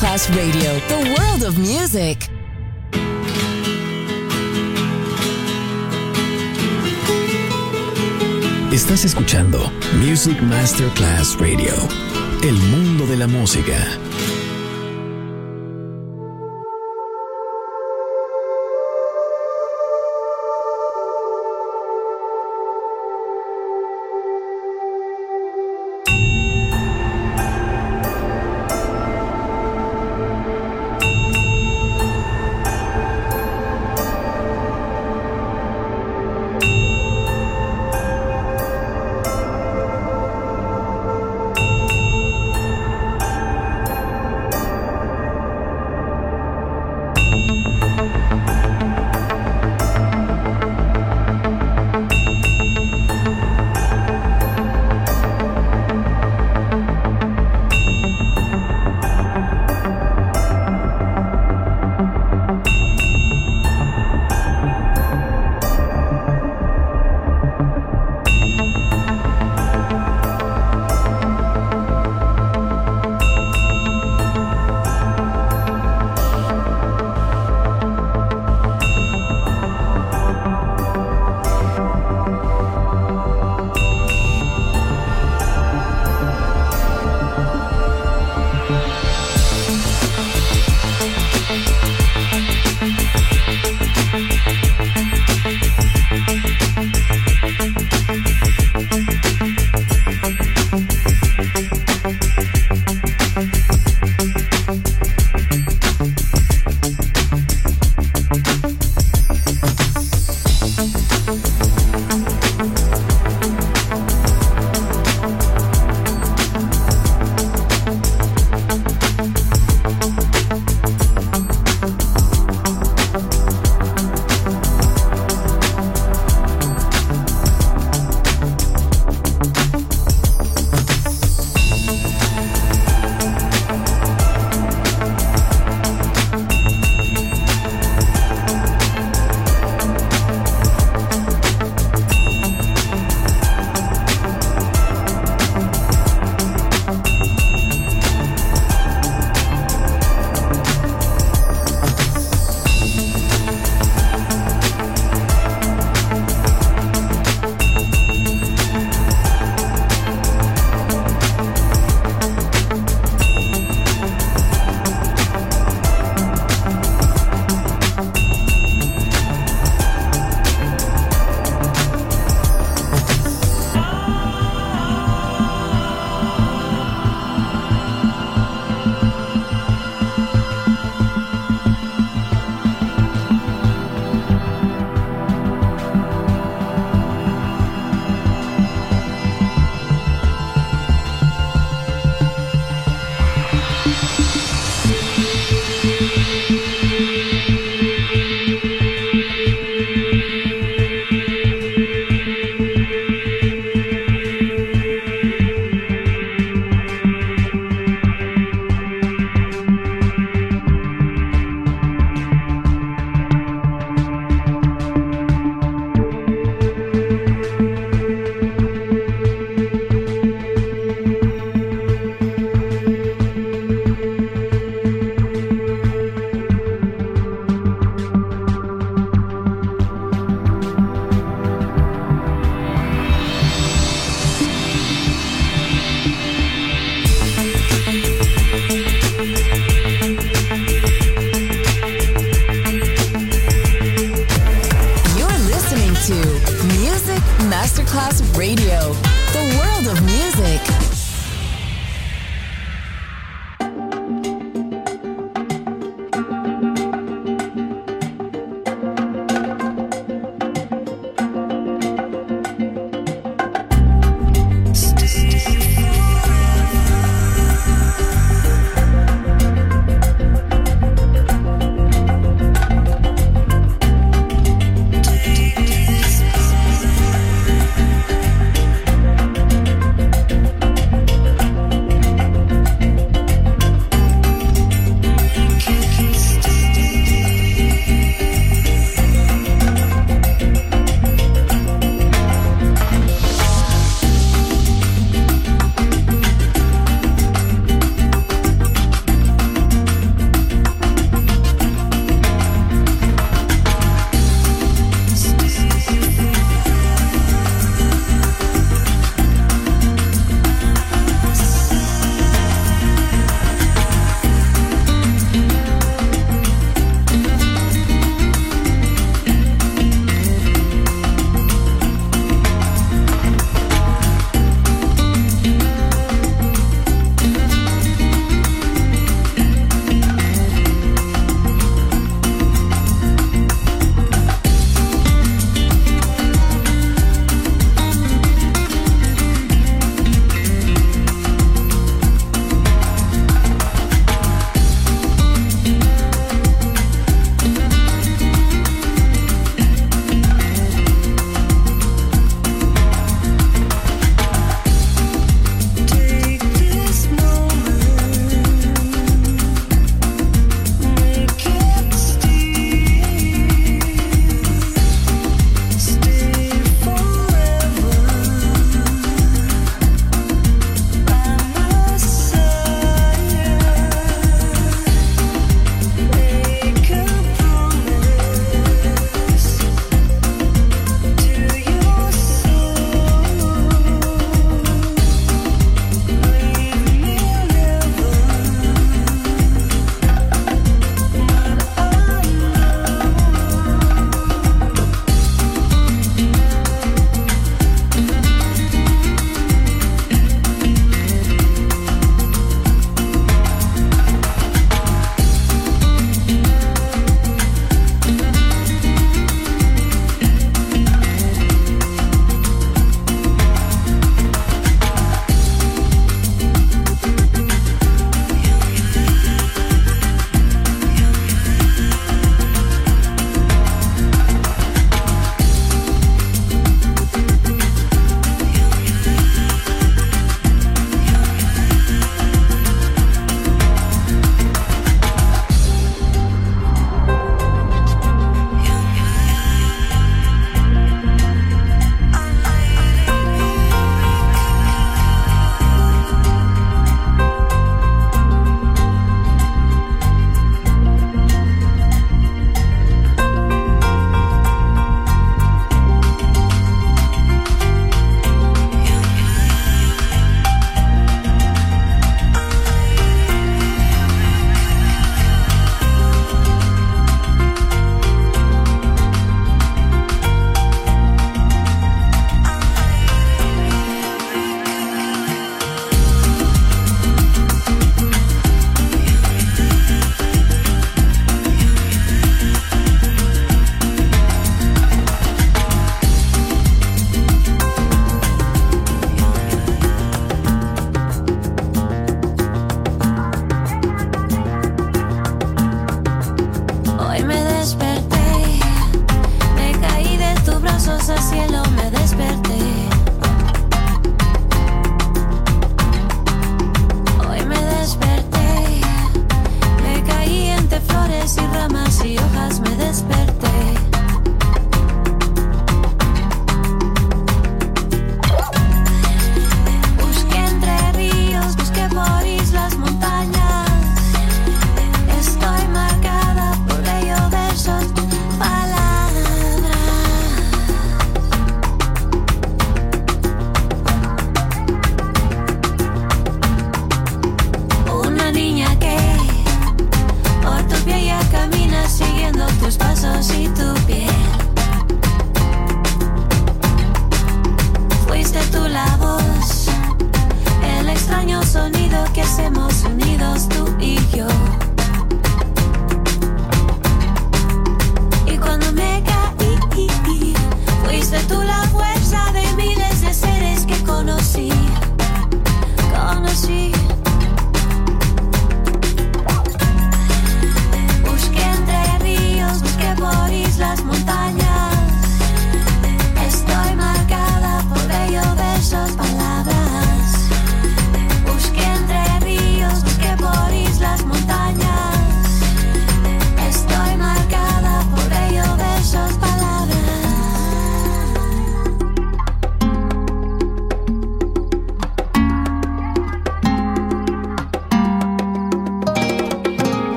Masterclass Radio, the world of music. Estás escuchando Music Masterclass Radio, el mundo de la música.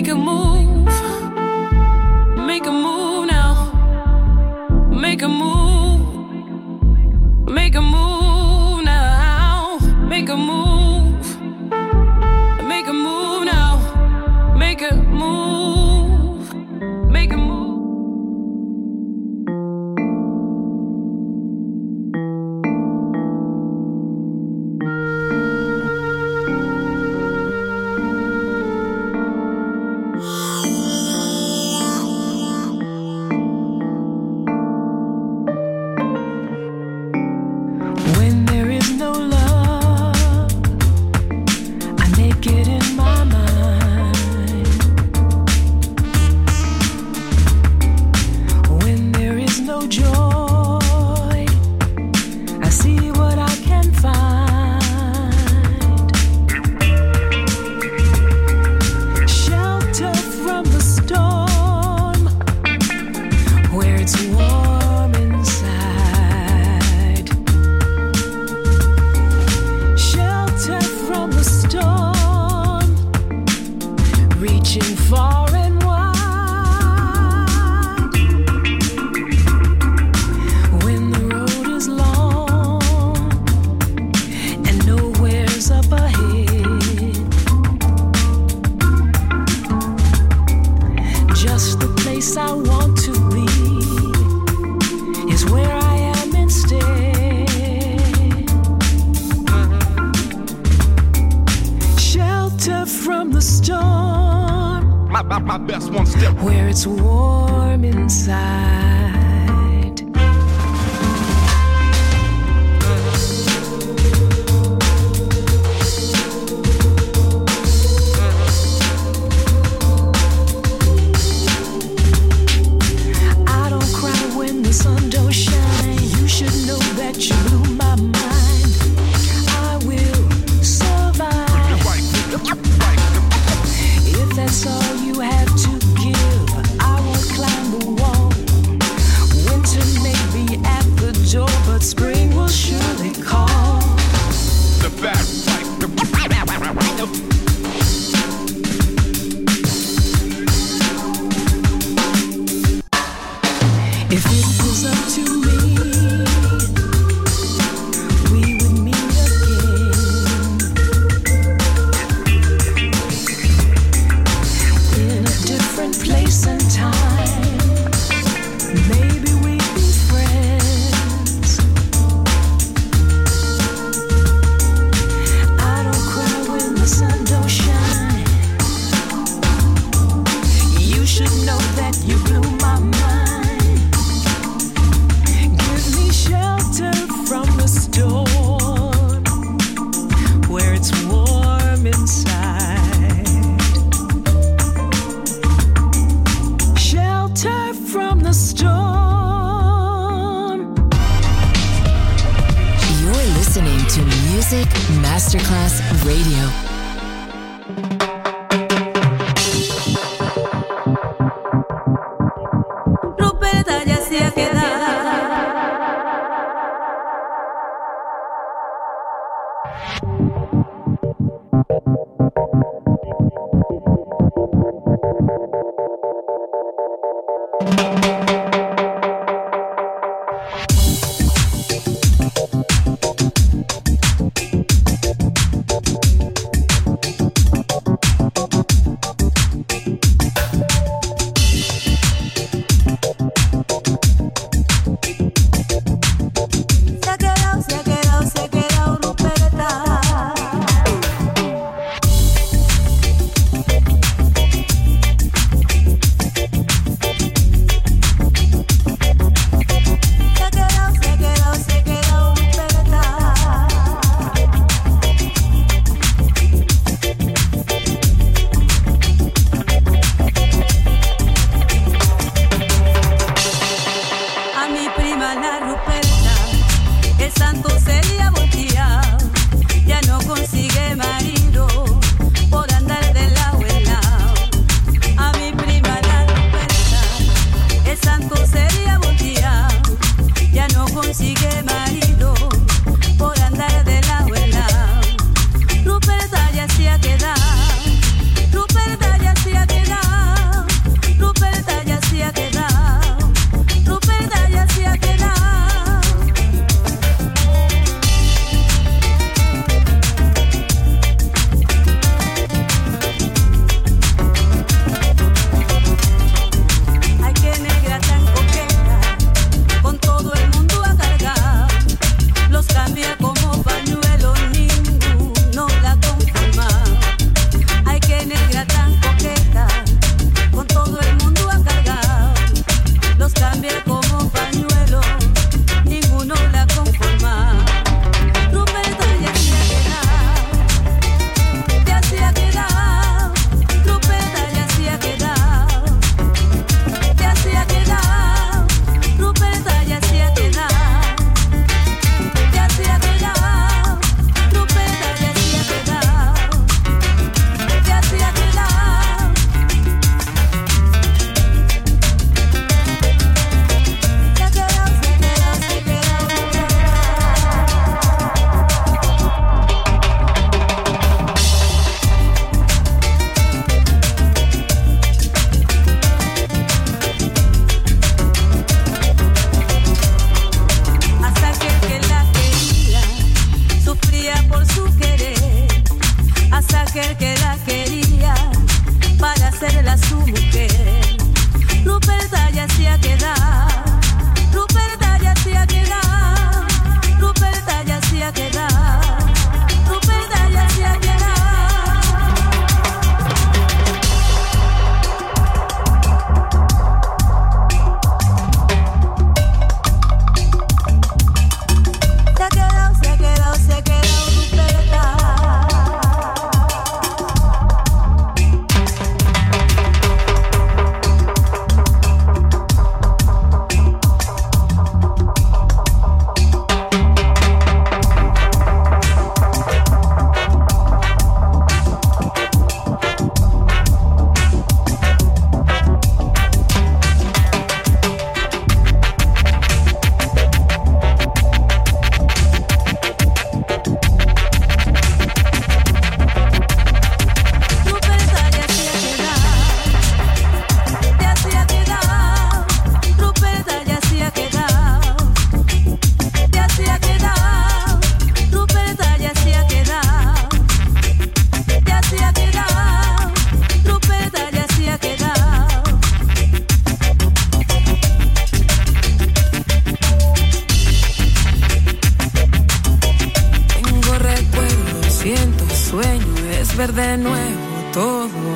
Make a move.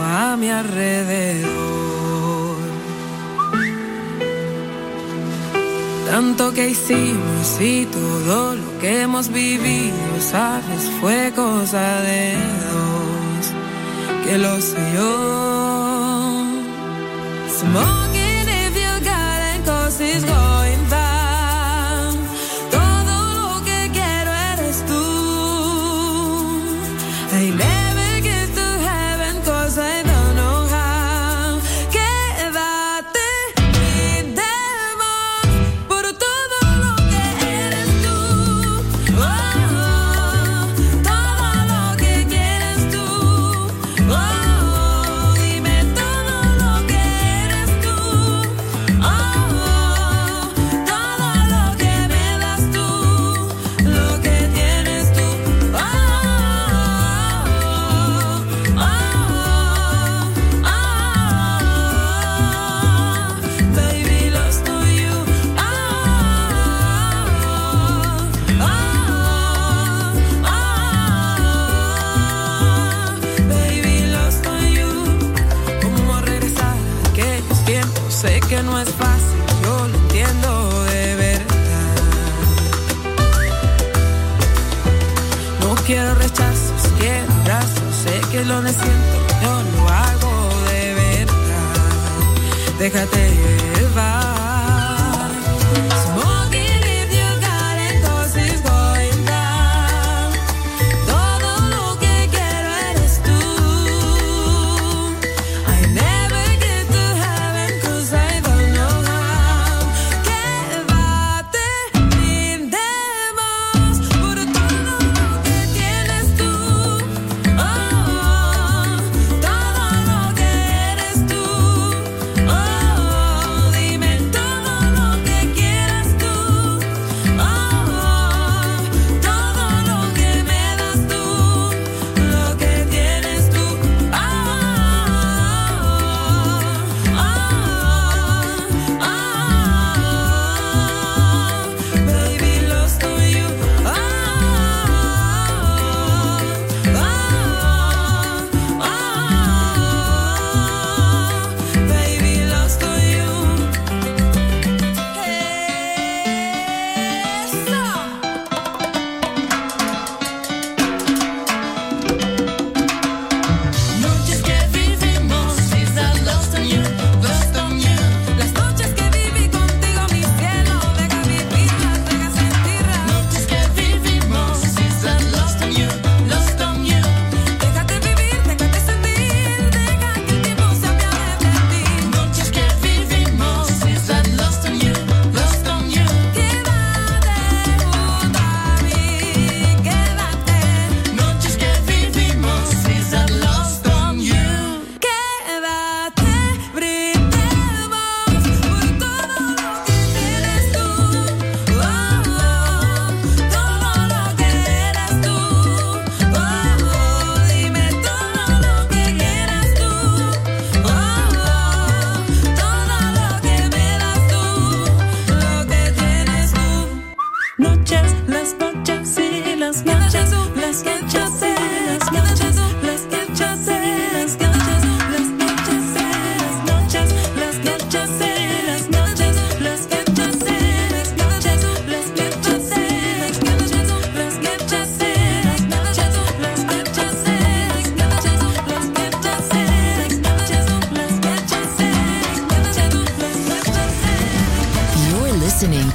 a mi alrededor. Tanto que hicimos y todo lo que hemos vivido, sabes, fue cosa de dos, que lo sé yo. Smoking if you got. lo siento, yo lo hago de verdad. Déjate